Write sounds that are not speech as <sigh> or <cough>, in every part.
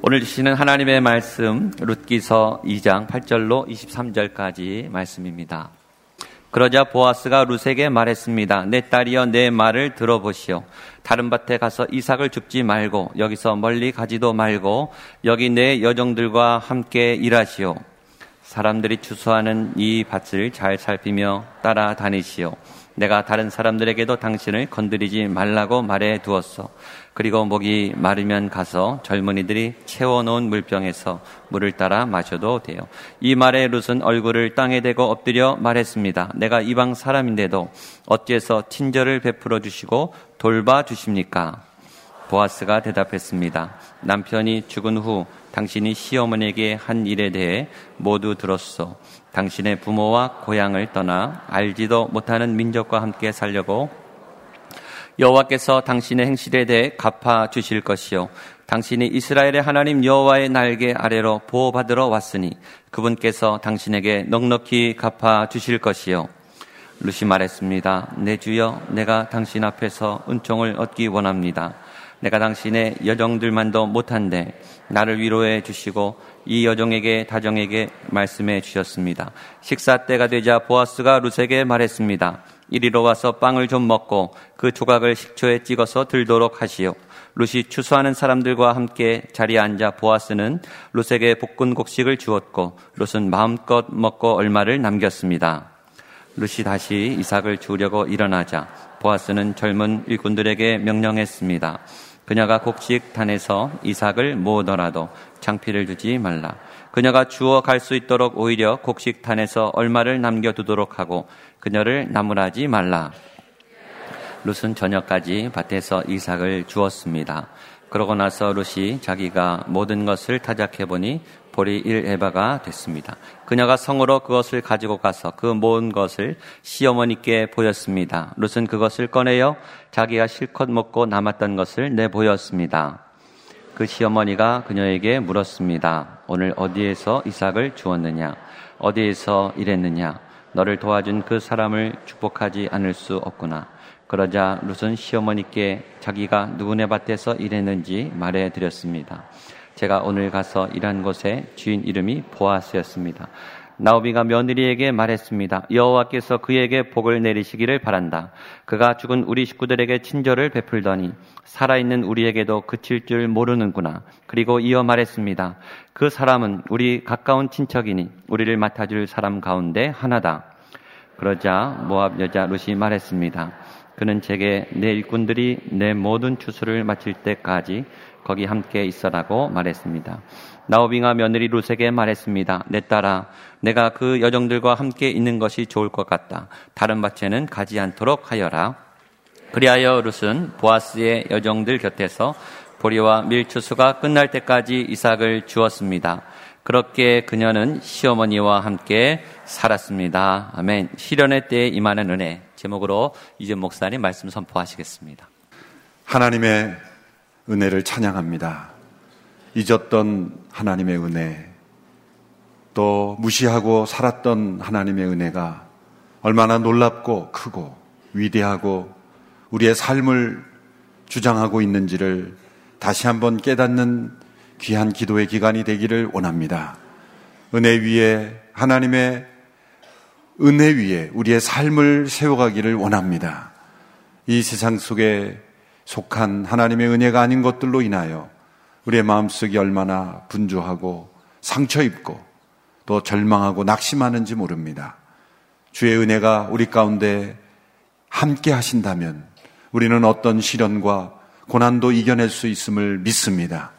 오늘 주시는 하나님의 말씀 룻기서 2장 8절로 23절까지 말씀입니다. 그러자 보아스가 룻에게 말했습니다. 내 딸이여 내 말을 들어보시오. 다른 밭에 가서 이삭을 줍지 말고 여기서 멀리 가지도 말고 여기 내 여종들과 함께 일하시오. 사람들이 추수하는 이 밭을 잘 살피며 따라다니시오. 내가 다른 사람들에게도 당신을 건드리지 말라고 말해 두었어. 그리고 목이 마르면 가서 젊은이들이 채워놓은 물병에서 물을 따라 마셔도 돼요. 이 말에 룻은 얼굴을 땅에 대고 엎드려 말했습니다. 내가 이방 사람인데도 어째서 친절을 베풀어 주시고 돌봐 주십니까? 보아스가 대답했습니다. 남편이 죽은 후 당신이 시어머니에게 한 일에 대해 모두 들었소. 당신의 부모와 고향을 떠나 알지도 못하는 민족과 함께 살려고 여호와께서 당신의 행실에 대해 갚아 주실 것이요 당신이 이스라엘의 하나님 여호와의 날개 아래로 보호받으러 왔으니 그분께서 당신에게 넉넉히 갚아 주실 것이요 루시 말했습니다. 내 주여 내가 당신 앞에서 은총을 얻기 원합니다. 내가 당신의 여정들만도 못한데 나를 위로해 주시고 이 여종에게 다정에게 말씀해 주셨습니다. 식사 때가 되자 보아스가 룻에게 말했습니다. 이리로 와서 빵을 좀 먹고 그 조각을 식초에 찍어서 들도록 하시오. 룻이 추수하는 사람들과 함께 자리에 앉아 보아스는 룻에게 볶은 곡식을 주었고 룻은 마음껏 먹고 얼마를 남겼습니다. 룻이 다시 이삭을 주려고 일어나자 보아스는 젊은 일꾼들에게 명령했습니다. 그녀가 곡식단에서 이삭을 모으더라도 장피를 두지 말라. 그녀가 주어 갈 수 있도록 오히려 곡식단에서 얼마를 남겨두도록 하고 그녀를 나무라지 말라. 룻은 저녁까지 밭에서 이삭을 주었습니다. 그러고 나서 룻이 자기가 모든 것을 타작해 보니 볼이 일에바가 됐습니다. 그녀가 성으로 그것을 가지고 가서 그 모은 것을 시어머니께 보였습니다. 룻은 그것을 꺼내어 자기가 실컷 먹고 남았던 것을 내보였습니다. 그 시어머니가 그녀에게 물었습니다. 오늘 어디에서 이삭을 주었느냐? 어디에서 일했느냐? 너를 도와준 그 사람을 축복하지 않을 수 없구나. 그러자 룻은 시어머니께 자기가 누구네 밭에서 일했는지 말해 드렸습니다. 제가 오늘 가서 일한 곳에 주인 이름이 보아스였습니다. 나오비가 며느리에게 말했습니다. 여호와께서 그에게 복을 내리시기를 바란다. 그가 죽은 우리 식구들에게 친절을 베풀더니 살아있는 우리에게도 그칠 줄 모르는구나. 그리고 이어 말했습니다. 그 사람은 우리 가까운 친척이니 우리를 맡아줄 사람 가운데 하나다. 그러자 모압 여자 룻이 말했습니다. 그는 제게 내 일꾼들이 내 모든 추수를 마칠 때까지 거기 함께 있어라고 말했습니다. 나오빙아 며느리 룻에게 말했습니다. 내 딸아, 내가 그 여정들과 함께 있는 것이 좋을 것 같다. 다른 밭에는 가지 않도록 하여라. 그리하여 룻은 보아스의 여정들 곁에서 보리와 밀추수가 끝날 때까지 이삭을 주었습니다. 그렇게 그녀는 시어머니와 함께 살았습니다. 아멘. 시련의 때에 임하는 은혜. 제목으로 이제 목사님 말씀 선포하시겠습니다. 하나님의 은혜를 찬양합니다. 잊었던 하나님의 은혜, 또 무시하고 살았던 하나님의 은혜가 얼마나 놀랍고 크고 위대하고 우리의 삶을 주장하고 있는지를 다시 한번 깨닫는 귀한 기도의 기간이 되기를 원합니다. 은혜 위에 하나님의 은혜 위에 우리의 삶을 세워가기를 원합니다. 이 세상 속에 속한 하나님의 은혜가 아닌 것들로 인하여 우리의 마음속이 얼마나 분주하고 상처 입고 또 절망하고 낙심하는지 모릅니다. 주의 은혜가 우리 가운데 함께 하신다면 우리는 어떤 시련과 고난도 이겨낼 수 있음을 믿습니다.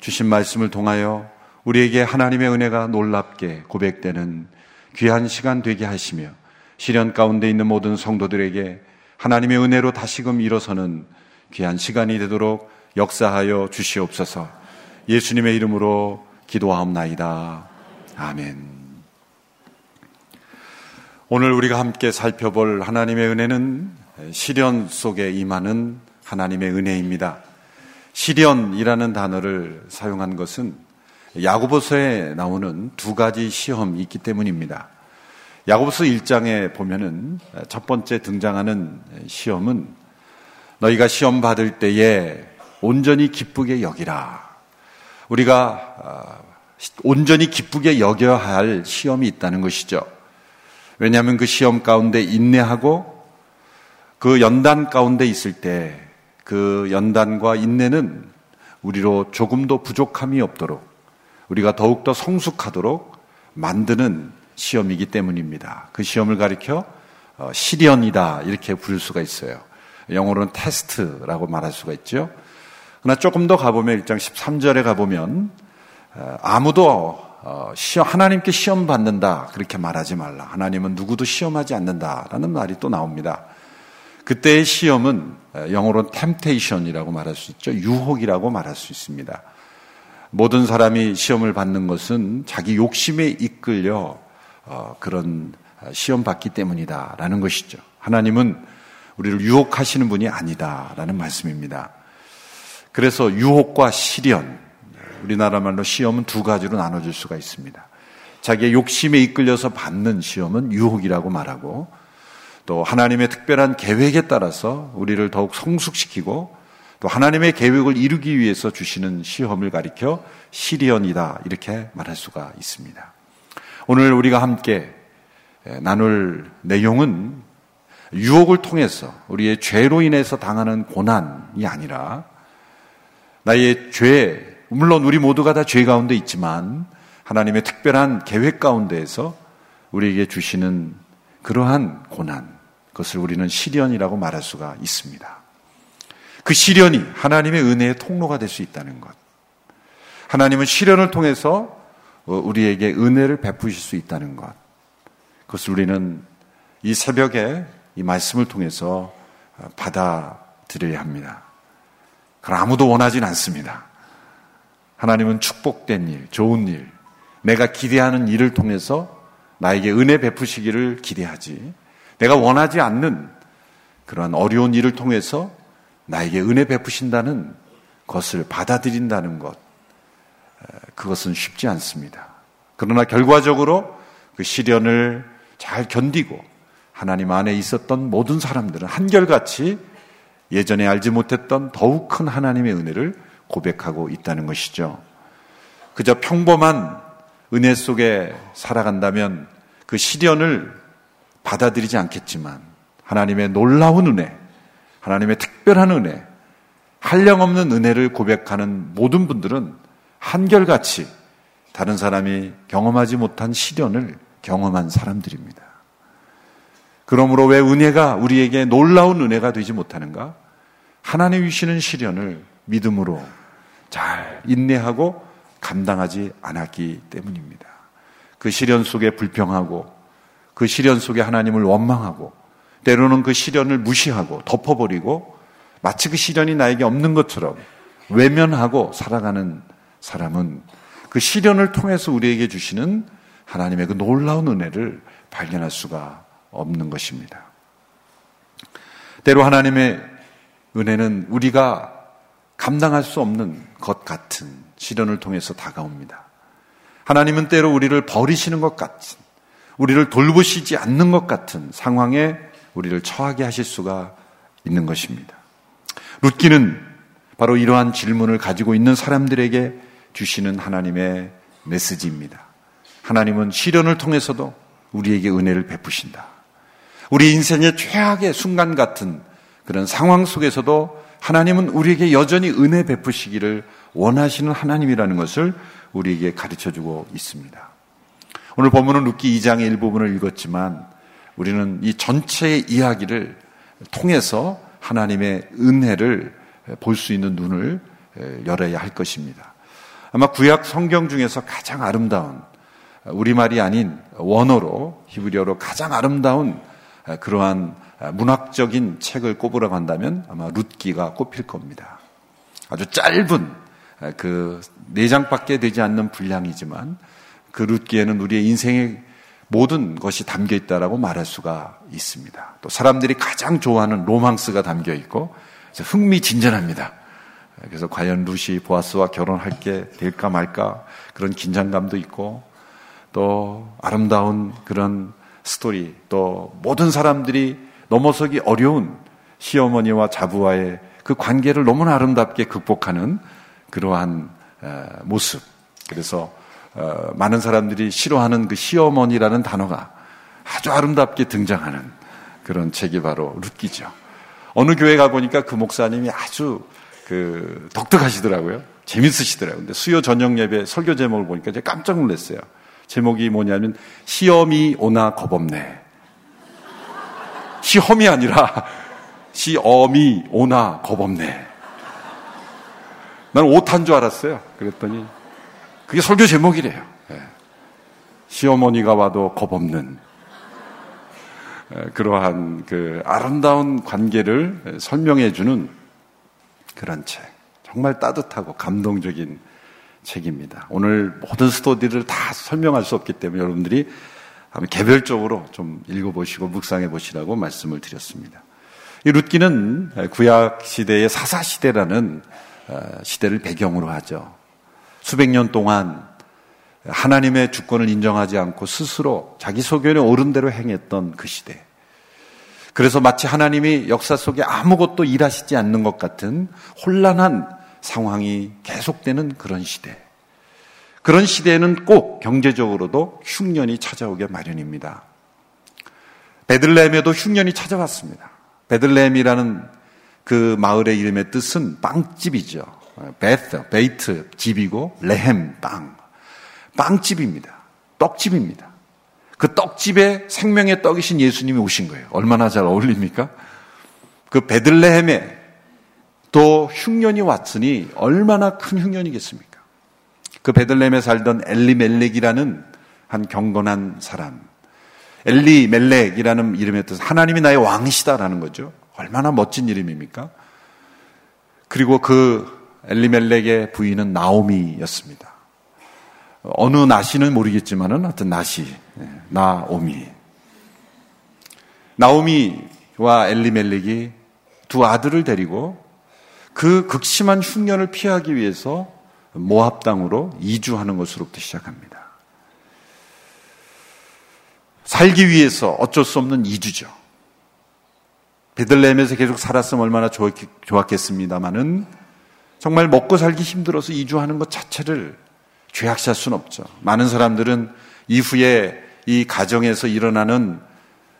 주신 말씀을 통하여 우리에게 하나님의 은혜가 놀랍게 고백되는 귀한 시간 되게 하시며 시련 가운데 있는 모든 성도들에게 하나님의 은혜로 다시금 일어서는 귀한 시간이 되도록 역사하여 주시옵소서. 예수님의 이름으로 기도하옵나이다. 아멘. 오늘 우리가 함께 살펴볼 하나님의 은혜는 시련 속에 임하는 하나님의 은혜입니다. 시련이라는 단어를 사용한 것은 야고보서에 나오는 두 가지 시험이 있기 때문입니다. 야고보서 1장에 보면은 첫 번째 등장하는 시험은 너희가 시험 받을 때에 온전히 기쁘게 여기라. 우리가 아, 온전히 기쁘게 여겨야 할 시험이 있다는 것이죠. 왜냐하면 그 시험 가운데 인내하고 그 연단 가운데 있을 때 그 연단과 인내는 우리로 조금도 부족함이 없도록 우리가 더욱더 성숙하도록 만드는 시험이기 때문입니다. 그 시험을 가리켜 어, 시련이다 이렇게 부를 수가 있어요. 영어로는 테스트라고 말할 수가 있죠. 그러나 조금 더 가보면 1장 13절에 가보면 어, 아무도 어, 시험, 하나님께 시험 받는다 그렇게 말하지 말라. 하나님은 누구도 시험하지 않는다 라는 말이 또 나옵니다. 그때의 시험은 영어로 temptation이라고 말할 수 있죠. 유혹이라고 말할 수 있습니다. 모든 사람이 시험을 받는 것은 자기 욕심에 이끌려 어, 그런 시험 받기 때문이다라는 것이죠. 하나님은 우리를 유혹하시는 분이 아니다라는 말씀입니다. 그래서 유혹과 시련, 우리나라 말로 시험은 두 가지로 나눠질 수가 있습니다. 자기의 욕심에 이끌려서 받는 시험은 유혹이라고 말하고 또 하나님의 특별한 계획에 따라서 우리를 더욱 성숙시키고 또 하나님의 계획을 이루기 위해서 주시는 시험을 가리켜 시련이다 이렇게 말할 수가 있습니다. 오늘 우리가 함께 나눌 내용은 유혹을 통해서 우리의 죄로 인해서 당하는 고난이 아니라 나의 죄, 물론 우리 모두가 다 죄 가운데 있지만 하나님의 특별한 계획 가운데에서 우리에게 주시는 그러한 고난, 그것을 우리는 시련이라고 말할 수가 있습니다. 그 시련이 하나님의 은혜의 통로가 될 수 있다는 것. 하나님은 시련을 통해서 우리에게 은혜를 베푸실 수 있다는 것. 그것을 우리는 이 새벽에 이 말씀을 통해서 받아들여야 합니다. 그럼 아무도 원하진 않습니다. 하나님은 축복된 일, 좋은 일, 내가 기대하는 일을 통해서 나에게 은혜 베푸시기를 기대하지. 내가 원하지 않는 그러한 어려운 일을 통해서 나에게 은혜 베푸신다는 것을 받아들인다는 것, 그것은 쉽지 않습니다. 그러나 결과적으로 그 시련을 잘 견디고 하나님 안에 있었던 모든 사람들은 한결같이 예전에 알지 못했던 더욱 큰 하나님의 은혜를 고백하고 있다는 것이죠. 그저 평범한 은혜 속에 살아간다면 그 시련을 받아들이지 않겠지만 하나님의 놀라운 은혜, 하나님의 특별한 은혜, 한량없는 은혜를 고백하는 모든 분들은 한결같이 다른 사람이 경험하지 못한 시련을 경험한 사람들입니다. 그러므로 왜 은혜가 우리에게 놀라운 은혜가 되지 못하는가? 하나님 주시는 시련을 믿음으로 잘 인내하고 감당하지 않았기 때문입니다. 그 시련 속에 불평하고 그 시련 속에 하나님을 원망하고 때로는 그 시련을 무시하고 덮어버리고 마치 그 시련이 나에게 없는 것처럼 외면하고 살아가는 사람은 그 시련을 통해서 우리에게 주시는 하나님의 그 놀라운 은혜를 발견할 수가 없는 것입니다. 때로 하나님의 은혜는 우리가 감당할 수 없는 것 같은 시련을 통해서 다가옵니다. 하나님은 때로 우리를 버리시는 것 같은, 우리를 돌보시지 않는 것 같은 상황에 우리를 처하게 하실 수가 있는 것입니다. 룻기는 바로 이러한 질문을 가지고 있는 사람들에게 주시는 하나님의 메시지입니다. 하나님은 시련을 통해서도 우리에게 은혜를 베푸신다. 우리 인생의 최악의 순간 같은 그런 상황 속에서도 하나님은 우리에게 여전히 은혜 베푸시기를 원하시는 하나님이라는 것을 우리에게 가르쳐 주고 있습니다. 오늘 본문은 룻기 2장의 일부분을 읽었지만 우리는 이 전체의 이야기를 통해서 하나님의 은혜를 볼 수 있는 눈을 열어야 할 것입니다. 아마 구약 성경 중에서 가장 아름다운 우리말이 아닌 원어로 히브리어로 가장 아름다운 그러한 문학적인 책을 꼽으라고 한다면 아마 룻기가 꼽힐 겁니다. 아주 짧은 그 네 장밖에 되지 않는 분량이지만 그 룻기에는 우리의 인생의 모든 것이 담겨 있다라고 말할 수가 있습니다. 또 사람들이 가장 좋아하는 로망스가 담겨 있고 흥미진진합니다. 그래서 과연 루시 보아스와 결혼할 게 될까 말까 그런 긴장감도 있고 또 아름다운 그런 스토리 또 모든 사람들이 넘어서기 어려운 시어머니와 자부와의 그 관계를 너무나 아름답게 극복하는 그러한 모습. 그래서 어, 많은 사람들이 싫어하는 그 시어머니라는 단어가 아주 아름답게 등장하는 그런 책이 바로 룻기죠. 어느 교회 가 보니까 그 목사님이 아주 그 독특하시더라고요. 재밌으시더라고요. 근데 수요 저녁 예배 설교 제목을 보니까 제가 깜짝 놀랐어요. 제목이 뭐냐면 시험이 오나 겁없네. 시험이 아니라 시험이 오나 겁없네. 나는 오탄 줄 알았어요. 그랬더니 그게 설교 제목이래요. 예. 시어머니가 와도 겁없는 예, 그러한 그 아름다운 관계를 설명해 주는 그런 책. 정말 따뜻하고 감동적인 책입니다. 오늘 모든 스토리를 다 설명할 수 없기 때문에 여러분들이 개별적으로 좀 읽어보시고 묵상해 보시라고 말씀을 드렸습니다. 이 룻기는 구약 시대의 사사 시대라는 어, 시대를 배경으로 하죠. 수백 년 동안 하나님의 주권을 인정하지 않고 스스로 자기 소견에 옳은 대로 행했던 그 시대. 그래서 마치 하나님이 역사 속에 아무것도 일하시지 않는 것 같은 혼란한 상황이 계속되는 그런 시대. 그런 시대에는 꼭 경제적으로도 흉년이 찾아오게 마련입니다. 베들레헴에도 흉년이 찾아왔습니다. 베들레헴이라는 그 마을의 이름의 뜻은 빵집이죠. 베트, 베이트 집이고 레헴 빵. 빵집입니다. 떡집입니다. 그 떡집에 생명의 떡이신 예수님이 오신 거예요. 얼마나 잘 어울립니까? 그 베들레헴에 또 흉년이 왔으니 얼마나 큰 흉년이겠습니까? 그 베들레헴에 살던 엘리멜렉이라는 한 경건한 사람. 엘리멜렉이라는 이름의 뜻, 하나님이 나의 왕이시다라는 거죠. 얼마나 멋진 이름입니까? 그리고 그 엘리멜렉의 부인은 나오미였습니다. 어느 나시는 모르겠지만은 하여튼 나시, 네, 나오미. 나오미와 엘리멜렉이 두 아들을 데리고 그 극심한 흉년을 피하기 위해서 모압 땅으로 이주하는 것으로부터 시작합니다. 살기 위해서 어쩔 수 없는 이주죠. 베들레헴에서 계속 살았으면 얼마나 좋았겠습니다마는 정말 먹고 살기 힘들어서 이주하는 것 자체를 죄악시할 수는 없죠. 많은 사람들은 이후에 이 가정에서 일어나는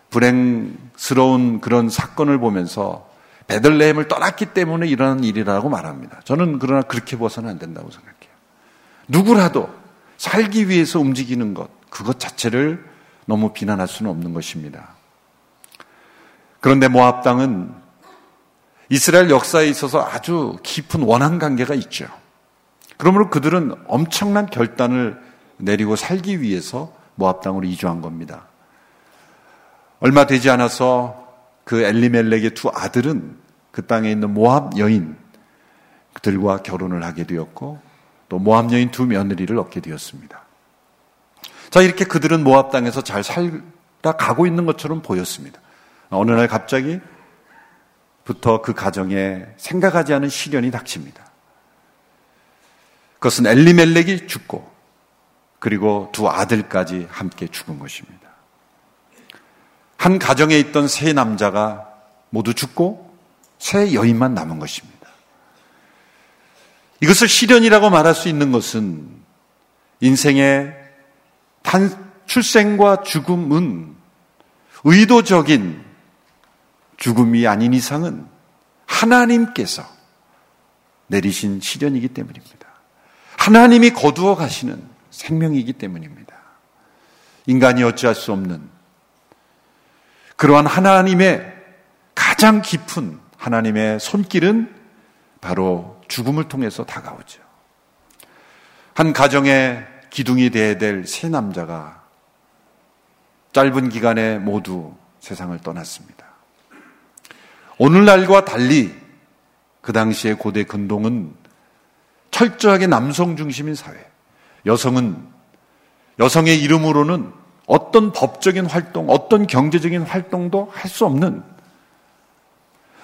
불행스러운 그런 사건을 보면서 베들레헴을 떠났기 때문에 일어난 일이라고 말합니다. 저는 그러나 그렇게 봐서는 안 된다고 생각해요. 누구라도 살기 위해서 움직이는 것, 그것 자체를 너무 비난할 수는 없는 것입니다. 그런데 모압 땅은 이스라엘 역사에 있어서 아주 깊은 원한 관계가 있죠. 그러므로 그들은 엄청난 결단을 내리고 살기 위해서 모압 땅으로 이주한 겁니다. 얼마 되지 않아서 그 엘리멜렉의 두 아들은 그 땅에 있는 모압 여인 들과 결혼을 하게 되었고 또 모압 여인 두 며느리를 얻게 되었습니다. 자 이렇게 그들은 모압 땅에서 잘 살아가고 있는 것처럼 보였습니다. 어느 날 갑자기 부터 그 가정에 생각하지 않은 시련이 닥칩니다. 그것은 엘리멜렉이 죽고 그리고 두 아들까지 함께 죽은 것입니다. 한 가정에 있던 세 남자가 모두 죽고 세 여인만 남은 것입니다. 이것을 시련이라고 말할 수 있는 것은 인생의 단 출생과 죽음은 의도적인 죽음이 아닌 이상은 하나님께서 내리신 시련이기 때문입니다. 하나님이 거두어 가시는 생명이기 때문입니다. 인간이 어찌할 수 없는 그러한 하나님의 가장 깊은 하나님의 손길은 바로 죽음을 통해서 다가오죠. 한 가정의 기둥이 되어야 될 세 남자가 짧은 기간에 모두 세상을 떠났습니다. 오늘날과 달리 그 당시의 고대 근동은 철저하게 남성 중심인 사회. 여성은 여성의 이름으로는 어떤 법적인 활동, 어떤 경제적인 활동도 할 수 없는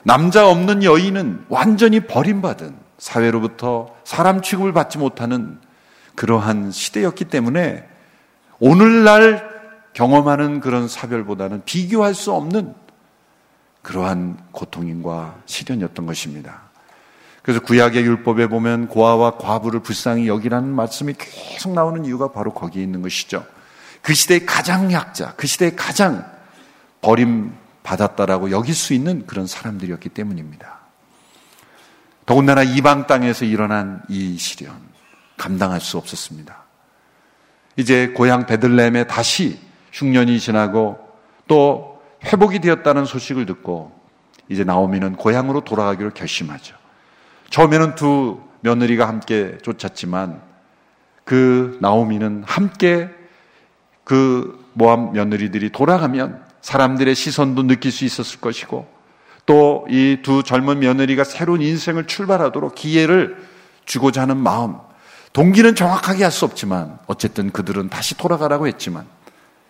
남자 없는 여인은 완전히 버림받은 사회로부터 사람 취급을 받지 못하는 그러한 시대였기 때문에 오늘날 경험하는 그런 사별보다는 비교할 수 없는 그러한 고통인과 시련이었던 것입니다. 그래서 구약의 율법에 보면 고아와 과부를 불쌍히 여기라는 말씀이 계속 나오는 이유가 바로 거기에 있는 것이죠. 그 시대의 가장 약자, 그 시대의 가장 버림받았다라고 여길 수 있는 그런 사람들이었기 때문입니다. 더군다나 이방 땅에서 일어난 이 시련, 감당할 수 없었습니다. 이제 고향 베들레헴에 다시 흉년이 지나고 또 회복이 되었다는 소식을 듣고 이제 나오미는 고향으로 돌아가기로 결심하죠. 처음에는 두 며느리가 함께 쫓았지만 그 나오미는 함께 그 모함 며느리들이 돌아가면 사람들의 시선도 느낄 수 있었을 것이고 또 이 두 젊은 며느리가 새로운 인생을 출발하도록 기회를 주고자 하는 마음 동기는 정확하게 할 수 없지만 어쨌든 그들은 다시 돌아가라고 했지만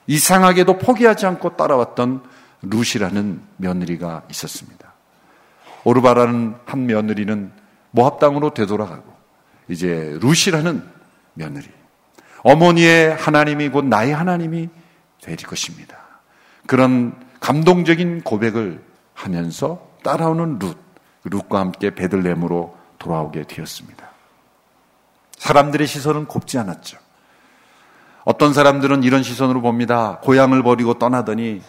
이상하게도 포기하지 않고 따라왔던 루시라는 며느리가 있었습니다. 오르바라는 한 며느리는 모압 땅으로 되돌아가고 이제 루시라는 며느리 어머니의 하나님이 곧 나의 하나님이 될 것입니다. 그런 감동적인 고백을 하면서 따라오는 룻, 룻과 함께 베들렘으로 돌아오게 되었습니다. 사람들의 시선은 곱지 않았죠. 어떤 사람들은 이런 시선으로 봅니다. 고향을 버리고 떠나더니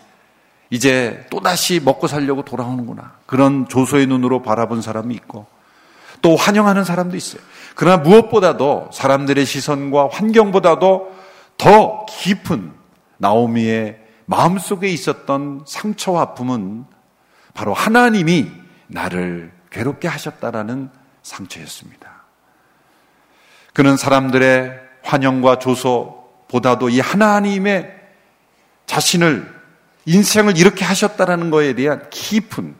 이제 또다시 먹고 살려고 돌아오는구나. 그런 조소의 눈으로 바라본 사람이 있고 또 환영하는 사람도 있어요. 그러나 무엇보다도 사람들의 시선과 환경보다도 더 깊은 나오미의 마음속에 있었던 상처와 아픔은 바로 하나님이 나를 괴롭게 하셨다라는 상처였습니다. 그는 사람들의 환영과 조소보다도 이 하나님의 자신을 인생을 이렇게 하셨다라는 것에 대한 깊은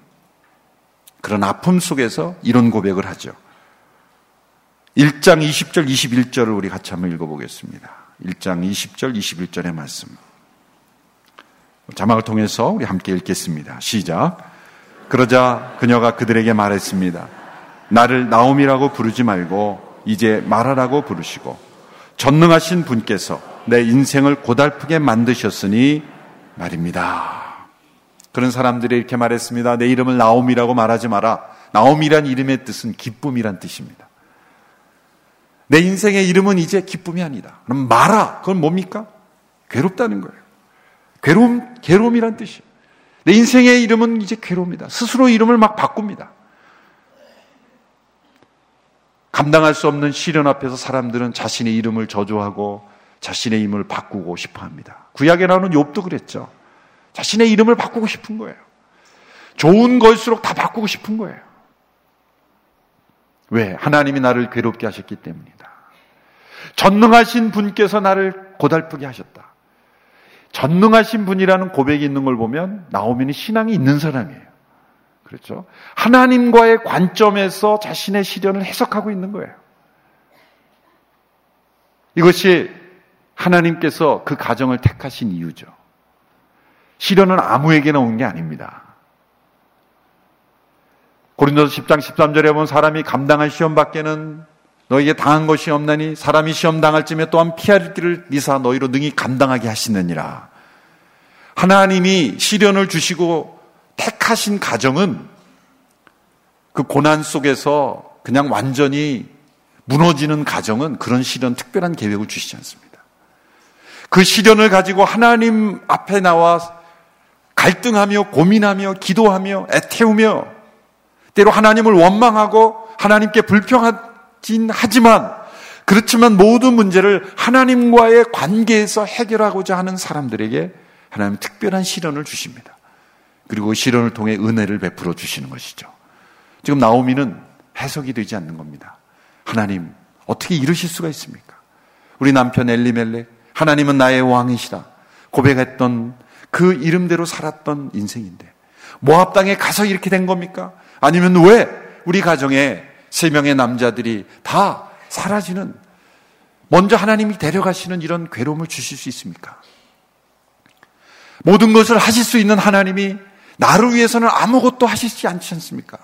그런 아픔 속에서 이런 고백을 하죠. 1장 20절, 21절을 우리 같이 한번 읽어보겠습니다. 1장 20절, 21절의 말씀. 자막을 통해서 우리 함께 읽겠습니다. 시작. 그러자 그녀가 그들에게 말했습니다. 나를 나옴이라고 부르지 말고 이제 말하라고 부르시고 전능하신 분께서 내 인생을 고달프게 만드셨으니 말입니다. 그런 사람들이 이렇게 말했습니다. 내 이름을 나옴이라고 말하지 마라. 나옴이란 이름의 뜻은 기쁨이란 뜻입니다. 내 인생의 이름은 이제 기쁨이 아니다. 그럼 말아. 그건 뭡니까? 괴롭다는 거예요. 괴로움, 괴로움이란 뜻이에요. 내 인생의 이름은 이제 괴로움이다. 스스로 이름을 막 바꿉니다. 감당할 수 없는 시련 앞에서 사람들은 자신의 이름을 저주하고 자신의 이름을 바꾸고 싶어 합니다. 구약에 나오는 욥도 그랬죠. 자신의 이름을 바꾸고 싶은 거예요. 좋은 걸수록 다 바꾸고 싶은 거예요. 왜? 하나님이 나를 괴롭게 하셨기 때문이다. 전능하신 분께서 나를 고달프게 하셨다. 전능하신 분이라는 고백이 있는 걸 보면 나오미는 신앙이 있는 사람이에요. 그렇죠? 하나님과의 관점에서 자신의 시련을 해석하고 있는 거예요. 이것이 하나님께서 그 가정을 택하신 이유죠. 시련은 아무에게나 온 게 아닙니다. 고린도서 10장 13절에 보면 사람이 감당할 시험 밖에는 너에게 당한 것이 없나니 사람이 시험 당할 쯤에 또한 피할 길을 미사 너희로 능히 감당하게 하시느니라. 하나님이 시련을 주시고 택하신 가정은 그 고난 속에서 그냥 완전히 무너지는 가정은 그런 시련 특별한 계획을 주시지 않습니다. 그 시련을 가지고 하나님 앞에 나와 갈등하며 고민하며 기도하며 애태우며 때로 하나님을 원망하고 하나님께 불평하진 하지만 그렇지만 모든 문제를 하나님과의 관계에서 해결하고자 하는 사람들에게 하나님 특별한 시련을 주십니다. 그리고 시련을 통해 은혜를 베풀어 주시는 것이죠. 지금 나오미는 해석이 되지 않는 겁니다. 하나님, 어떻게 이러실 수가 있습니까? 우리 남편 엘리멜렉, 하나님은 나의 왕이시다. 고백했던 그 이름대로 살았던 인생인데, 모압 땅에 가서 이렇게 된 겁니까? 아니면 왜 우리 가정에 세 명의 남자들이 다 사라지는, 먼저 하나님이 데려가시는 이런 괴로움을 주실 수 있습니까? 모든 것을 하실 수 있는 하나님이 나를 위해서는 아무것도 하시지 않지 않습니까?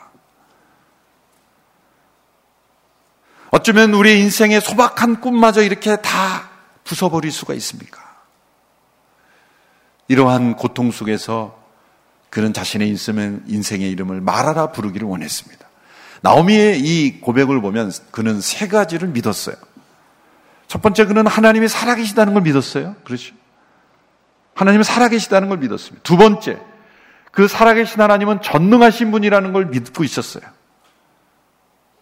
어쩌면 우리 인생의 소박한 꿈마저 이렇게 다 부숴버릴 수가 있습니까? 이러한 고통 속에서 그는 자신의 인생의 이름을 말하라 부르기를 원했습니다. 나오미의 이 고백을 보면 그는 세 가지를 믿었어요. 첫 번째 그는 하나님이 살아계시다는 걸 믿었어요. 그렇죠? 하나님이 살아계시다는 걸 믿었습니다. 두 번째, 그 살아계신 하나님은 전능하신 분이라는 걸 믿고 있었어요.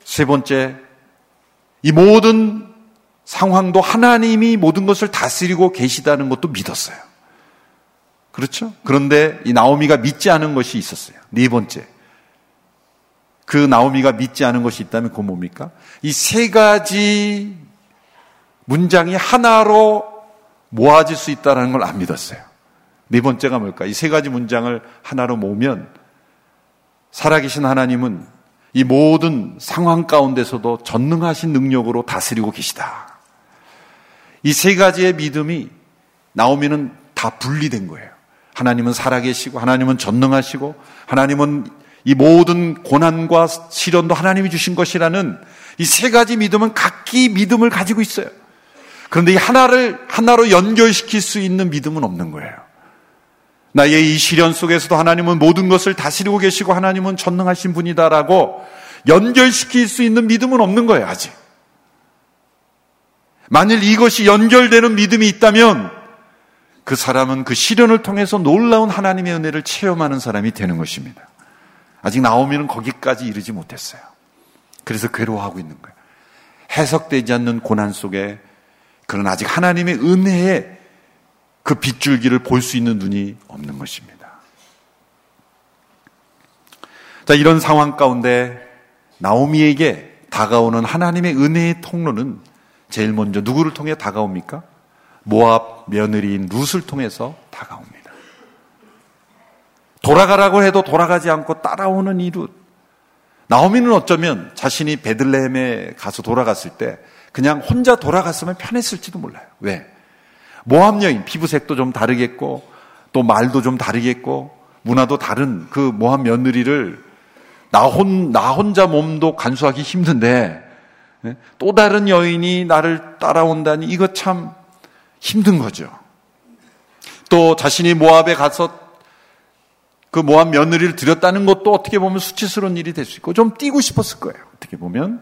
세 번째, 이 모든 상황도 하나님이 모든 것을 다스리고 계시다는 것도 믿었어요. 그렇죠? 그런데 이 나오미가 믿지 않은 것이 있었어요. 네 번째. 그 나오미가 믿지 않은 것이 있다면 그건 뭡니까? 이 세 가지 문장이 하나로 모아질 수 있다는 걸 안 믿었어요. 네 번째가 뭘까? 이 세 가지 문장을 하나로 모으면 살아계신 하나님은 이 모든 상황 가운데서도 전능하신 능력으로 다스리고 계시다. 이 세 가지의 믿음이 나오면은 다 분리된 거예요. 하나님은 살아계시고 하나님은 전능하시고 하나님은 이 모든 고난과 시련도 하나님이 주신 것이라는 이 세 가지 믿음은 각기 믿음을 가지고 있어요. 그런데 이 하나를 하나로 연결시킬 수 있는 믿음은 없는 거예요. 나의 이 시련 속에서도 하나님은 모든 것을 다스리고 계시고 하나님은 전능하신 분이다라고 연결시킬 수 있는 믿음은 없는 거예요, 아직. 만일 이것이 연결되는 믿음이 있다면 그 사람은 그 시련을 통해서 놀라운 하나님의 은혜를 체험하는 사람이 되는 것입니다. 아직 나오미는 거기까지 이르지 못했어요. 그래서 괴로워하고 있는 거예요. 해석되지 않는 고난 속에 그런 아직 하나님의 은혜에 그 빗줄기를 볼 수 있는 눈이 없는 것입니다. 자, 이런 상황 가운데 나오미에게 다가오는 하나님의 은혜의 통로는 제일 먼저 누구를 통해 다가옵니까? 모압 며느리인 룻을 통해서 다가옵니다. 돌아가라고 해도 돌아가지 않고 따라오는 이 룻. 나오미는 어쩌면 자신이 베들레헴에 가서 돌아갔을 때 그냥 혼자 돌아갔으면 편했을지도 몰라요. 왜? 모함 여인 피부색도 좀 다르겠고 또 말도 좀 다르겠고 문화도 다른 그 모함 며느리를 나, 혼, 나 혼자 몸도 간수하기 힘든데 예? 또 다른 여인이 나를 따라온다니 이거 참 힘든 거죠. 또 자신이 모압에 가서 그 모압 며느리를 들였다는 것도 어떻게 보면 수치스러운 일이 될 수 있고 좀 뛰고 싶었을 거예요. 어떻게 보면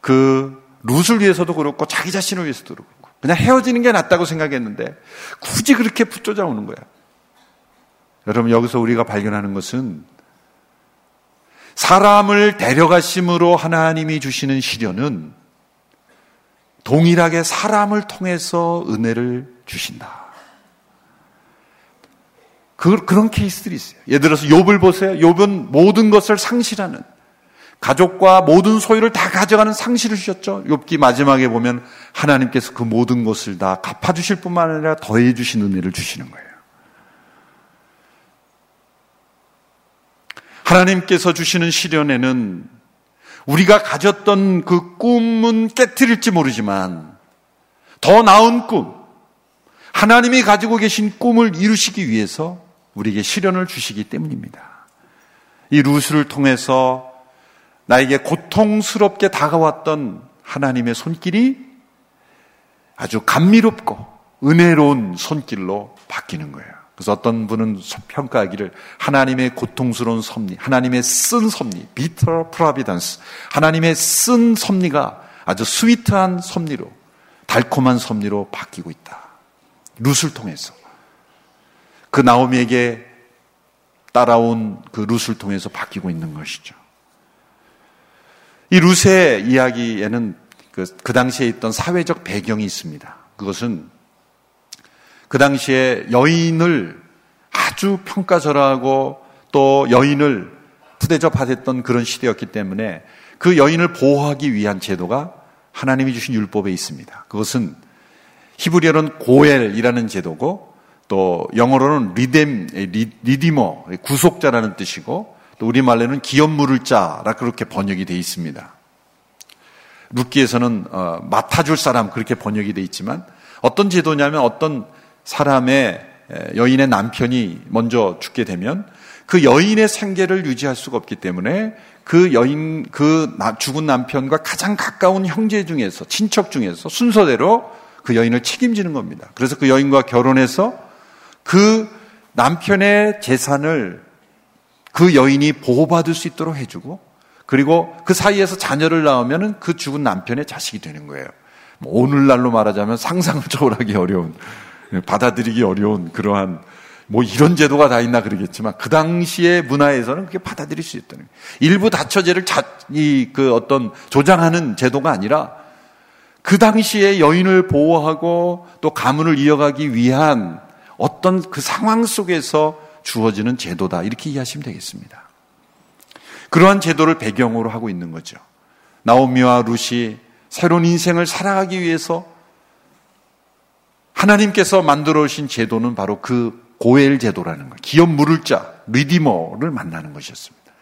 그 룻을 위해서도 그렇고 자기 자신을 위해서도 그렇고 그냥 헤어지는 게 낫다고 생각했는데 굳이 그렇게 붙쫓아오는 거야. 여러분 여기서 우리가 발견하는 것은 사람을 데려가심으로 하나님이 주시는 시련은 동일하게 사람을 통해서 은혜를 주신다. 그, 그런 케이스들이 있어요. 예를 들어서 욥을 보세요. 욥은 모든 것을 상실하는 가족과 모든 소유를 다 가져가는 상실을 주셨죠. 욥기 마지막에 보면 하나님께서 그 모든 것을 다 갚아 주실 뿐만 아니라 더해 주신 은혜를 주시는 거예요. 하나님께서 주시는 시련에는 우리가 가졌던 그 꿈은 깨뜨릴지 모르지만 더 나은 꿈, 하나님이 가지고 계신 꿈을 이루시기 위해서 우리에게 시련을 주시기 때문입니다. 이 루스를 통해서 나에게 고통스럽게 다가왔던 하나님의 손길이 아주 감미롭고 은혜로운 손길로 바뀌는 거예요. 그래서 어떤 분은 평가하기를 하나님의 고통스러운 섭리, 하나님의 쓴 섭리, bitter providence, 하나님의 쓴 섭리가 아주 스위트한 섭리로, 달콤한 섭리로 바뀌고 있다. 룻을 통해서. 그 나오미에게 따라온 그 룻을 통해서 바뀌고 있는 것이죠. 이 룻의 이야기에는 그, 그 당시에 있던 사회적 배경이 있습니다. 그것은 그 당시에 여인을 아주 평가절하고 또 여인을 푸대접하던 그런 시대였기 때문에 그 여인을 보호하기 위한 제도가 하나님이 주신 율법에 있습니다. 그것은 히브리어는 고엘이라는 제도고 또 영어로는 리뎀, 리디머, 구속자라는 뜻이고 또 우리말로는 기업 물을 자라 그렇게 번역이 되어 있습니다. 룻기에서는 어, 맡아줄 사람 그렇게 번역이 되어 있지만 어떤 제도냐면 어떤 사람의 여인의 남편이 먼저 죽게 되면 그 여인의 생계를 유지할 수가 없기 때문에 그 여인, 그 죽은 남편과 가장 가까운 형제 중에서, 친척 중에서 순서대로 그 여인을 책임지는 겁니다. 그래서 그 여인과 결혼해서 그 남편의 재산을 그 여인이 보호받을 수 있도록 해주고 그리고 그 사이에서 자녀를 낳으면 그 죽은 남편의 자식이 되는 거예요. 뭐 오늘날로 말하자면 상상을 초월하기 어려운 받아들이기 어려운 그러한 뭐 이런 제도가 다 있나 그러겠지만 그 당시의 문화에서는 그게 받아들일 수 있다는 거예요. 일부 다처제를 자, 이, 그 어떤 조장하는 제도가 아니라 그 당시에 여인을 보호하고 또 가문을 이어가기 위한 어떤 그 상황 속에서 주어지는 제도다. 이렇게 이해하시면 되겠습니다. 그러한 제도를 배경으로 하고 있는 거죠. 나오미와 룻이 새로운 인생을 살아가기 위해서 하나님께서 만들어 오신 제도는 바로 그 고엘 제도라는 거. 기업 물을 자, 리디머를 만나는 것이었습니다.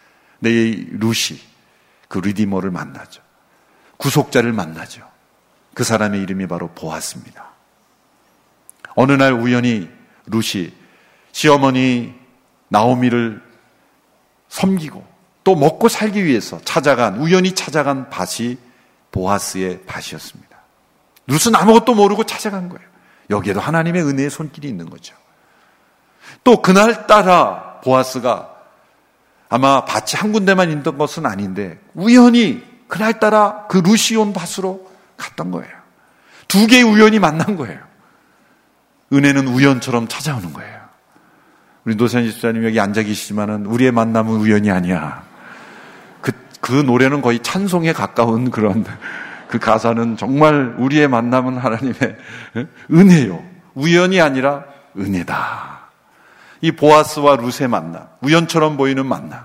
내 룻이 그 리디머를 만나죠. 구속자를 만나죠. 그 사람의 이름이 바로 보았습니다. 어느 날 우연히 룻이 시어머니 나오미를 섬기고 또 먹고 살기 위해서 찾아간 우연히 찾아간 밭이 보아스의 밭이었습니다. 룻은 아무것도 모르고 찾아간 거예요. 여기에도 하나님의 은혜의 손길이 있는 거죠. 또 그날 따라 보아스가 아마 밭이 한 군데만 있던 것은 아닌데 우연히 그날 따라 그 루시온 밭으로 갔던 거예요. 두 개의 우연이 만난 거예요. 은혜는 우연처럼 찾아오는 거예요. 우리 노선 집사님 여기 앉아 계시지만은 우리의 만남은 우연이 아니야. 그, 그 노래는 거의 찬송에 가까운 그런 그 가사는 정말 우리의 만남은 하나님의 은혜요. 우연이 아니라 은혜다. 이 보아스와 룻의 만남, 우연처럼 보이는 만남.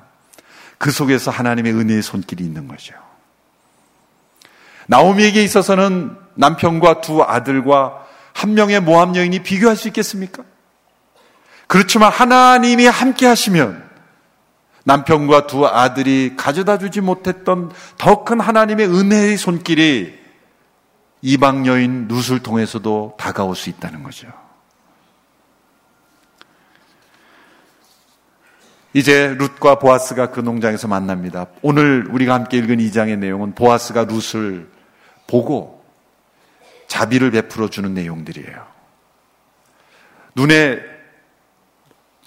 그 속에서 하나님의 은혜의 손길이 있는 거죠. 나오미에게 있어서는 남편과 두 아들과 한 명의 모함 여인이 비교할 수 있겠습니까? 그렇지만 하나님이 함께 하시면 남편과 두 아들이 가져다 주지 못했던 더 큰 하나님의 은혜의 손길이 이방 여인 룻을 통해서도 다가올 수 있다는 거죠. 이제 룻과 보아스가 그 농장에서 만납니다. 오늘 우리가 함께 읽은 이 장의 내용은 보아스가 룻을 보고 자비를 베풀어 주는 내용들이에요. 눈에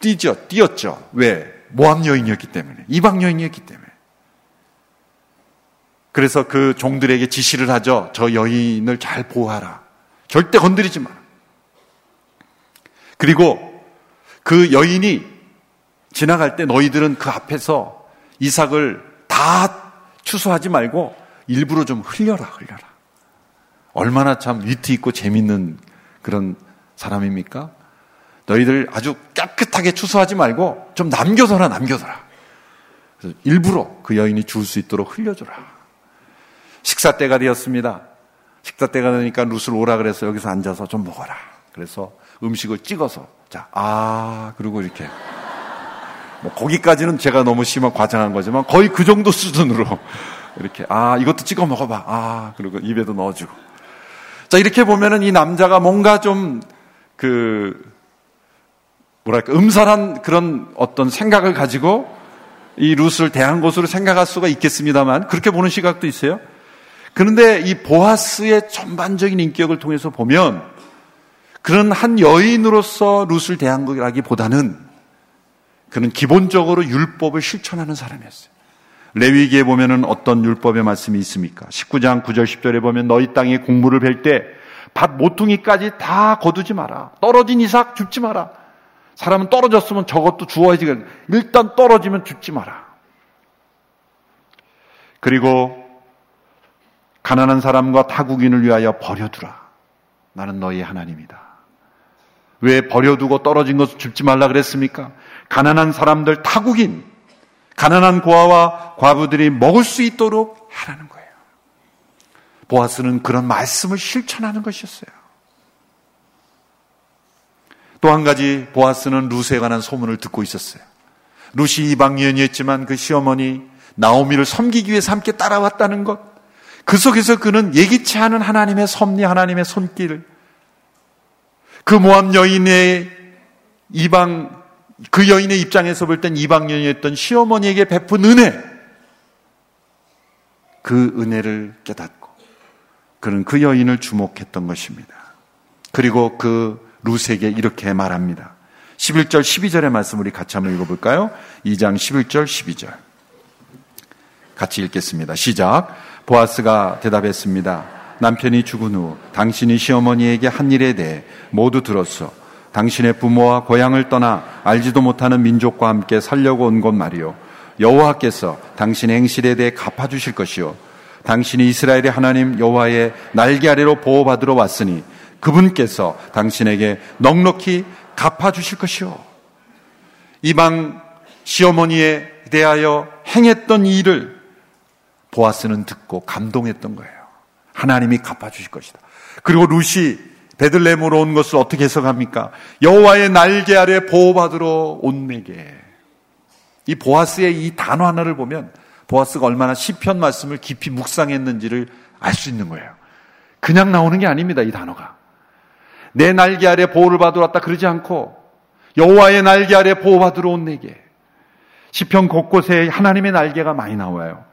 띄죠, 띄었죠. 왜? 모함 여인이었기 때문에, 이방 여인이었기 때문에. 그래서 그 종들에게 지시를 하죠. 저 여인을 잘 보호하라. 절대 건드리지 마. 그리고 그 여인이 지나갈 때 너희들은 그 앞에서 이삭을 다 추수하지 말고 일부러 좀 흘려라, 흘려라. 얼마나 참 위트 있고 재밌는 그런 사람입니까? 너희들 아주 깨끗하게 추수하지 말고 좀 남겨둬라, 남겨둬라. 그래서 일부러 그 여인이 줄 수 있도록 흘려줘라. 식사 때가 되었습니다. 식사 때가 되니까 룻을 오라 그래서 여기서 앉아서 좀 먹어라. 그래서 음식을 찍어서 자, 아, 그리고 이렇게 뭐 거기까지는 제가 너무 심한 과장한 거지만 거의 그 정도 수준으로 이렇게 아 이것도 찍어 먹어 봐 아 그리고 입에도 넣어 주고 자 이렇게 보면은 이 남자가 뭔가 좀 그 뭐랄까 음살한 그런 어떤 생각을 가지고 이 룻을 대한 것으로 생각할 수가 있겠습니다만 그렇게 보는 시각도 있어요. 그런데 이 보아스의 전반적인 인격을 통해서 보면 그런 한 여인으로서 룻을 대한 거라기보다는 그는 기본적으로 율법을 실천하는 사람이었어요. 레위기에 보면은 어떤 율법의 말씀이 있습니까? 19장 9절 10절에 보면 너희 땅에 곡물을 밭 모퉁이까지 다 거두지 마라. 떨어진 이삭 줍지 마라. 사람은 떨어졌으면 저것도 주어야지. 일단 떨어지면 줍지 마라. 그리고 가난한 사람과 타국인을 위하여 버려두라. 나는 너희 하나님이다. 왜 버려두고 떨어진 것을 줍지 말라 그랬습니까? 가난한 사람들, 타국인, 가난한 고아와 과부들이 먹을 수 있도록 하라는 거예요. 보아스는 그런 말씀을 실천하는 것이었어요. 또 한 가지 보아스는 루스에 관한 소문을 듣고 있었어요. 루시 이방인이었지만 그 시어머니 나오미를 섬기기 위해서 함께 따라왔다는 것. 그 속에서 그는 예기치 않은 하나님의 섭리, 하나님의 손길, 그 모함 여인의 이방 그 여인의 입장에서 볼 땐 이방 여인이었던 시어머니에게 베푼 은혜, 그 은혜를 깨닫고 그는 그 여인을 주목했던 것입니다. 그리고 그 루스에게 이렇게 말합니다. 11절, 12절의 말씀 우리 같이 한번 읽어볼까요? 2장 11절, 12절. 같이 읽겠습니다. 시작. 보아스가 대답했습니다. 남편이 죽은 후 당신이 시어머니에게 한 일에 대해 모두 들었어. 당신의 부모와 고향을 떠나 알지도 못하는 민족과 함께 살려고 온 것 말이요. 여호와께서 당신의 행실에 대해 갚아주실 것이요. 당신이 이스라엘의 하나님 여호와의 날개 아래로 보호받으러 왔으니 그분께서 당신에게 넉넉히 갚아주실 것이요. 이방 시어머니에 대하여 행했던 일을 보아스는 듣고 감동했던 거예요. 하나님이 갚아주실 것이다. 그리고 루시 베들레헴으로 온 것을 어떻게 해석합니까? 여호와의 날개 아래 보호받으러 온 내게. 이 보아스의 이 단어 하나를 보면 보아스가 얼마나 시편 말씀을 깊이 묵상했는지를 알 수 있는 거예요. 그냥 나오는 게 아닙니다. 이 단어가. 내 날개 아래 보호를 받으러 왔다 그러지 않고 여호와의 날개 아래 보호받으러 온 내게. 시편 곳곳에 하나님의 날개가 많이 나와요.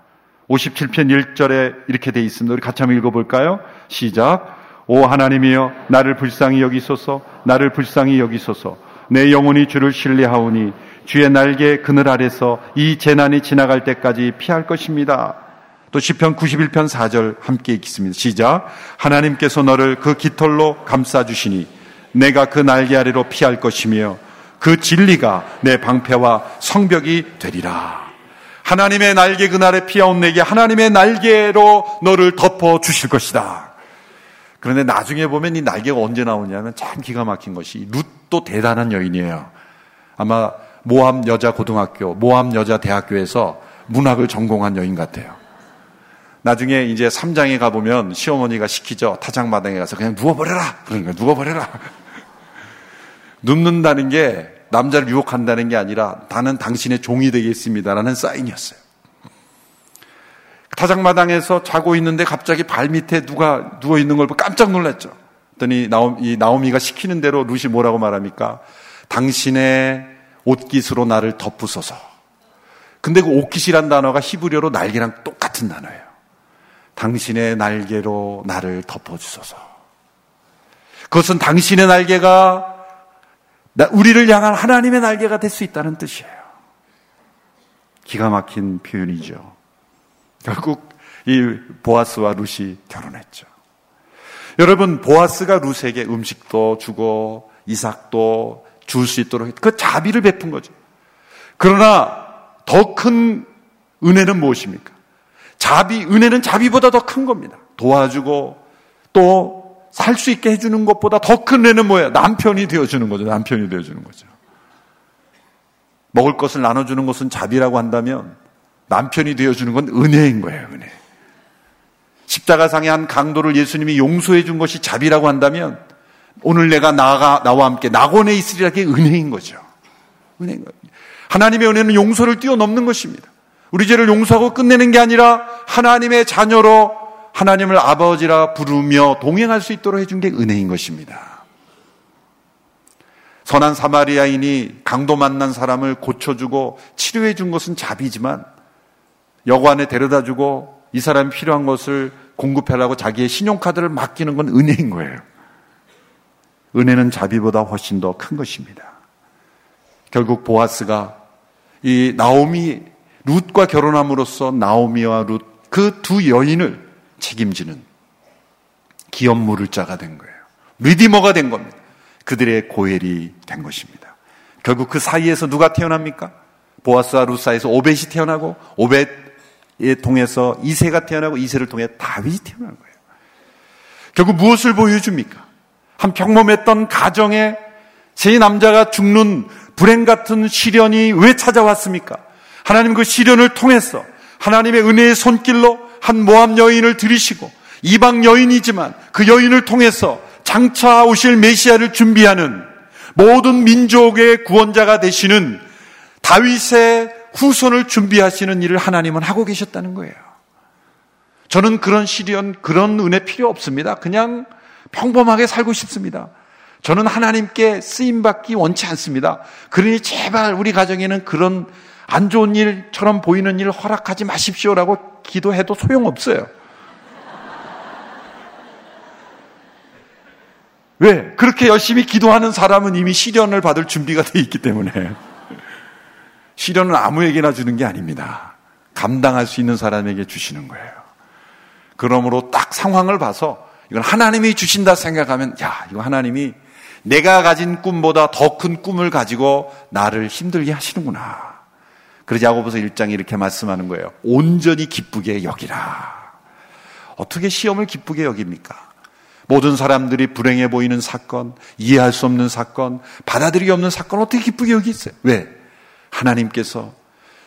57편 1절에 이렇게 돼 있습니다. 우리 같이 한번 읽어볼까요? 시작. 오 하나님이여 나를 불쌍히 여기소서 나를 불쌍히 여기소서 내 영혼이 주를 신뢰하오니 주의 날개 그늘 아래서 이 재난이 지나갈 때까지 피할 것입니다. 또 시편 91편 4절 함께 읽겠습니다. 시작. 하나님께서 너를 그 깃털로 감싸 주시니 내가 그 날개 아래로 피할 것이며 그 진리가 내 방패와 성벽이 되리라. 하나님의 날개 그날에 피어온 내게 하나님의 날개로 너를 덮어 주실 것이다. 그런데 나중에 보면 이 날개가 언제 나오냐면 참 기가 막힌 것이 룻도 대단한 여인이에요. 아마 모함 여자 고등학교, 모함 여자 대학교에서 문학을 전공한 여인 같아요. 나중에 이제 3장에 가보면 시어머니가 시키죠. 타작마당에 가서 그냥 누워버려라! 그러니까 누워버려라! <laughs> 눕는다는 게 남자를 유혹한다는 게 아니라 나는 당신의 종이 되겠습니다라는 사인이었어요. 타작마당에서 자고 있는데 갑자기 발 밑에 누가 누워 있는 걸 보고 깜짝 놀랐죠. 그랬더니 나오미, 나오미가 시키는 대로 루시 뭐라고 말합니까? 당신의 옷깃으로 나를 덮으소서. 근데 그 옷깃이란 단어가 히브리어로 날개랑 똑같은 단어예요. 당신의 날개로 나를 덮어주소서. 그것은 당신의 날개가 우리를 향한 하나님의 날개가 될 수 있다는 뜻이에요. 기가 막힌 표현이죠. 결국 이 보아스와 룻이 결혼했죠. 여러분, 보아스가 룻에게 음식도 주고 이삭도 줄 수 있도록 그 자비를 베푼 거죠. 그러나 더 큰 은혜는 무엇입니까? 자비, 은혜는 자비보다 더 큰 겁니다. 도와주고 또 살 수 있게 해주는 것보다 더 큰 은혜는 뭐예요? 남편이 되어주는 거죠. 남편이 되어주는 거죠. 먹을 것을 나눠주는 것은 자비라고 한다면 남편이 되어주는 건 은혜인 거예요, 은혜. 십자가상의 한 강도를 예수님이 용서해 준 것이 자비라고 한다면 오늘 내가 나가, 나와 함께 낙원에 있으리라 게 은혜인 거죠. 은혜인 거예요. 하나님의 은혜는 용서를 뛰어넘는 것입니다. 우리 죄를 용서하고 끝내는 게 아니라 하나님의 자녀로 하나님을 아버지라 부르며 동행할 수 있도록 해준 게 은혜인 것입니다. 선한 사마리아인이 강도 만난 사람을 고쳐주고 치료해 준 것은 자비지만 여관에 데려다 주고 이 사람이 필요한 것을 공급하라고 자기의 신용카드를 맡기는 건 은혜인 거예요. 은혜는 자비보다 훨씬 더 큰 것입니다. 결국 보아스가 이 나오미 룻과 결혼함으로써 나오미와 룻 그 두 여인을 책임지는 기업 물을 자가 된 거예요. 리디머가 된 겁니다. 그들의 고엘이 된 것입니다. 결국 그 사이에서 누가 태어납니까? 보아스와 루사에서 오벳이 태어나고 오벳에 통해서 이세가 태어나고 이세를 통해 다윗이 태어난 거예요. 결국 무엇을 보여줍니까? 한 평범했던 가정에 세 남자가 죽는 불행 같은 시련이 왜 찾아왔습니까? 하나님 그 시련을 통해서 하나님의 은혜의 손길로 한 모함 여인을 들이시고 이방 여인이지만 그 여인을 통해서 장차 오실 메시아를 준비하는 모든 민족의 구원자가 되시는 다윗의 후손을 준비하시는 일을 하나님은 하고 계셨다는 거예요. 저는 그런 시련, 그런 은혜 필요 없습니다. 그냥 평범하게 살고 싶습니다. 저는 하나님께 쓰임받기 원치 않습니다. 그러니 제발 우리 가정에는 그런 안 좋은 일처럼 보이는 일 허락하지 마십시오라고 기도해도 소용없어요. 왜? 그렇게 열심히 기도하는 사람은 이미 시련을 받을 준비가 돼 있기 때문에. 시련은 아무에게나 주는 게 아닙니다. 감당할 수 있는 사람에게 주시는 거예요. 그러므로 딱 상황을 봐서 이건 하나님이 주신다 생각하면 야, 이거 하나님이 내가 가진 꿈보다 더 큰 꿈을 가지고 나를 힘들게 하시는구나. 그러지 야고보서 1장이 이렇게 말씀하는 거예요. 온전히 기쁘게 여기라. 어떻게 시험을 기쁘게 여깁니까? 모든 사람들이 불행해 보이는 사건, 이해할 수 없는 사건, 받아들이기 없는 사건 어떻게 기쁘게 여기겠어요? 왜? 하나님께서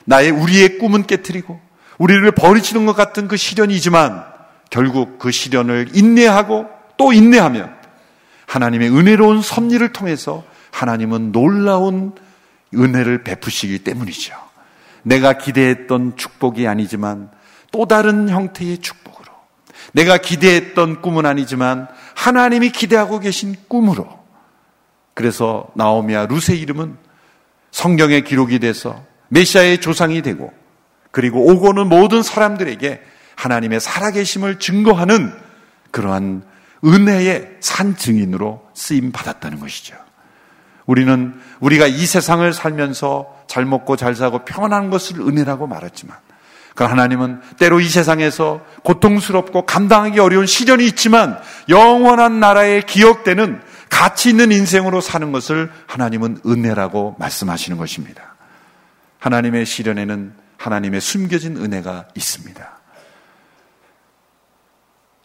나의 우리의 꿈은 깨뜨리고 우리를 버리시는 것 같은 그 시련이지만 결국 그 시련을 인내하고 또 인내하면 하나님의 은혜로운 섭리를 통해서 하나님은 놀라운 은혜를 베푸시기 때문이죠. 내가 기대했던 축복이 아니지만 또 다른 형태의 축복으로 내가 기대했던 꿈은 아니지만 하나님이 기대하고 계신 꿈으로 그래서 나오미와 루세 이름은 성경에 기록이 돼서 메시아의 조상이 되고 그리고 오고는 모든 사람들에게 하나님의 살아계심을 증거하는 그러한 은혜의 산 증인으로 쓰임 받았다는 것이죠. 우리는 우리가 이 세상을 살면서 잘 먹고 잘 사고 평안한 것을 은혜라고 말했지만 그 하나님은 때로 이 세상에서 고통스럽고 감당하기 어려운 시련이 있지만 영원한 나라에 기억되는 가치 있는 인생으로 사는 것을 하나님은 은혜라고 말씀하시는 것입니다. 하나님의 시련에는 하나님의 숨겨진 은혜가 있습니다.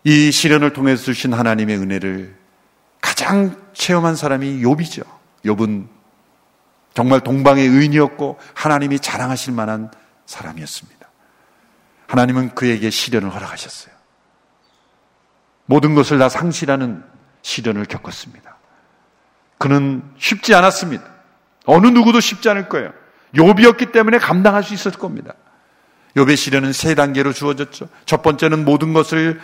이 시련을 통해서 주신 하나님의 은혜를 가장 체험한 사람이 욥이죠. 욥은 정말 동방의 의인이었고 하나님이 자랑하실 만한 사람이었습니다. 하나님은 그에게 시련을 허락하셨어요. 모든 것을 다 상실하는 시련을 겪었습니다. 그는 쉽지 않았습니다. 어느 누구도 쉽지 않을 거예요. 욥이었기 때문에 감당할 수 있었을 겁니다. 욥의 시련은 세 단계로 주어졌죠. 첫 번째는 모든 것을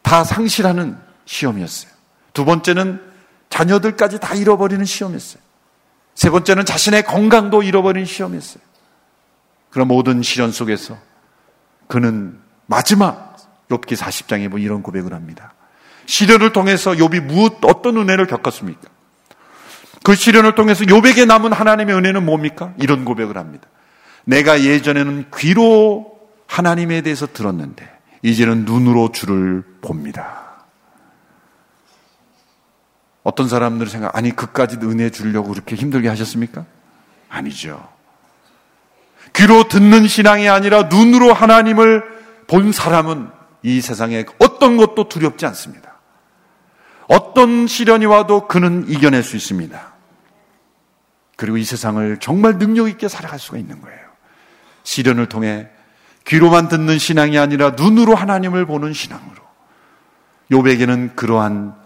다 상실하는 시험이었어요. 두 번째는 자녀들까지 다 잃어버리는 시험이었어요. 세 번째는 자신의 건강도 잃어버린 시험이었어요. 그런 모든 시련 속에서 그는 마지막 욥기 40장에 뭐 이런 고백을 합니다. 시련을 통해서 욥이 무엇 어떤 은혜를 겪었습니까? 그 시련을 통해서 욥에게 남은 하나님의 은혜는 뭡니까? 이런 고백을 합니다. 내가 예전에는 귀로 하나님에 대해서 들었는데 이제는 눈으로 주를 봅니다. 어떤 사람들은 생각, 아니, 그까지 은혜 주려고 그렇게 힘들게 하셨습니까? 아니죠. 귀로 듣는 신앙이 아니라 눈으로 하나님을 본 사람은 이 세상에 어떤 것도 두렵지 않습니다. 어떤 시련이 와도 그는 이겨낼 수 있습니다. 그리고 이 세상을 정말 능력 있게 살아갈 수가 있는 거예요. 시련을 통해 귀로만 듣는 신앙이 아니라 눈으로 하나님을 보는 신앙으로 요백에는 그러한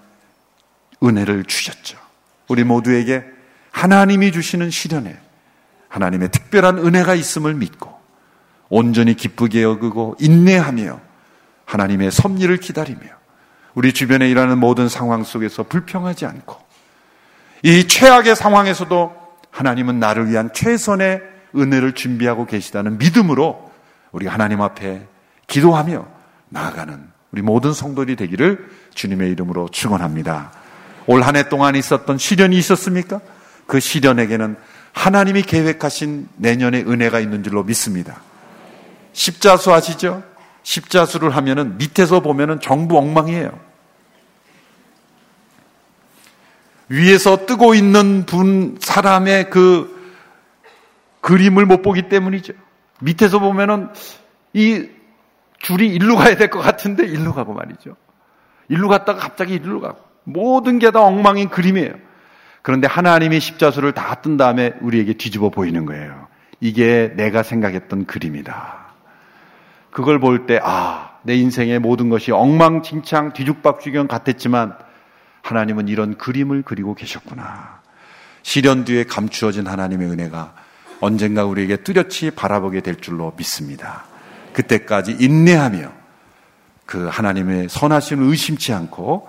은혜를 주셨죠. 우리 모두에게 하나님이 주시는 시련에 하나님의 특별한 은혜가 있음을 믿고 온전히 기쁘게 여기고 인내하며 하나님의 섭리를 기다리며 우리 주변에 일하는 모든 상황 속에서 불평하지 않고 이 최악의 상황에서도 하나님은 나를 위한 최선의 은혜를 준비하고 계시다는 믿음으로 우리가 하나님 앞에 기도하며 나아가는 우리 모든 성도들이 되기를 주님의 이름으로 축원합니다. 올 한 해 동안 있었던 시련이 있었습니까? 그 시련에게는 하나님이 계획하신 내년의 은혜가 있는 줄로 믿습니다. 십자수 아시죠? 십자수를 하면은 밑에서 보면은 정부 엉망이에요. 위에서 뜨고 있는 분 사람의 그 그림을 못 보기 때문이죠. 밑에서 보면은 이 줄이 일로 가야 될 것 같은데 일로 가고 말이죠. 일로 갔다가 갑자기 일로 가고 모든 게 다 엉망인 그림이에요. 그런데 하나님이 십자수를 다 뜬 다음에 우리에게 뒤집어 보이는 거예요. 이게 내가 생각했던 그림이다. 그걸 볼 때, 아, 내 인생의 모든 것이 엉망진창 뒤죽박죽경 같았지만 하나님은 이런 그림을 그리고 계셨구나. 시련 뒤에 감추어진 하나님의 은혜가 언젠가 우리에게 뚜렷이 바라보게 될 줄로 믿습니다. 그때까지 인내하며 그 하나님의 선하심을 의심치 않고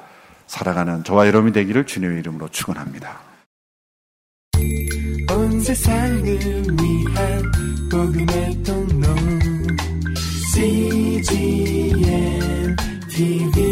살아가는 저와 여러분이 되기를 주님의 이름으로 축원합니다. TV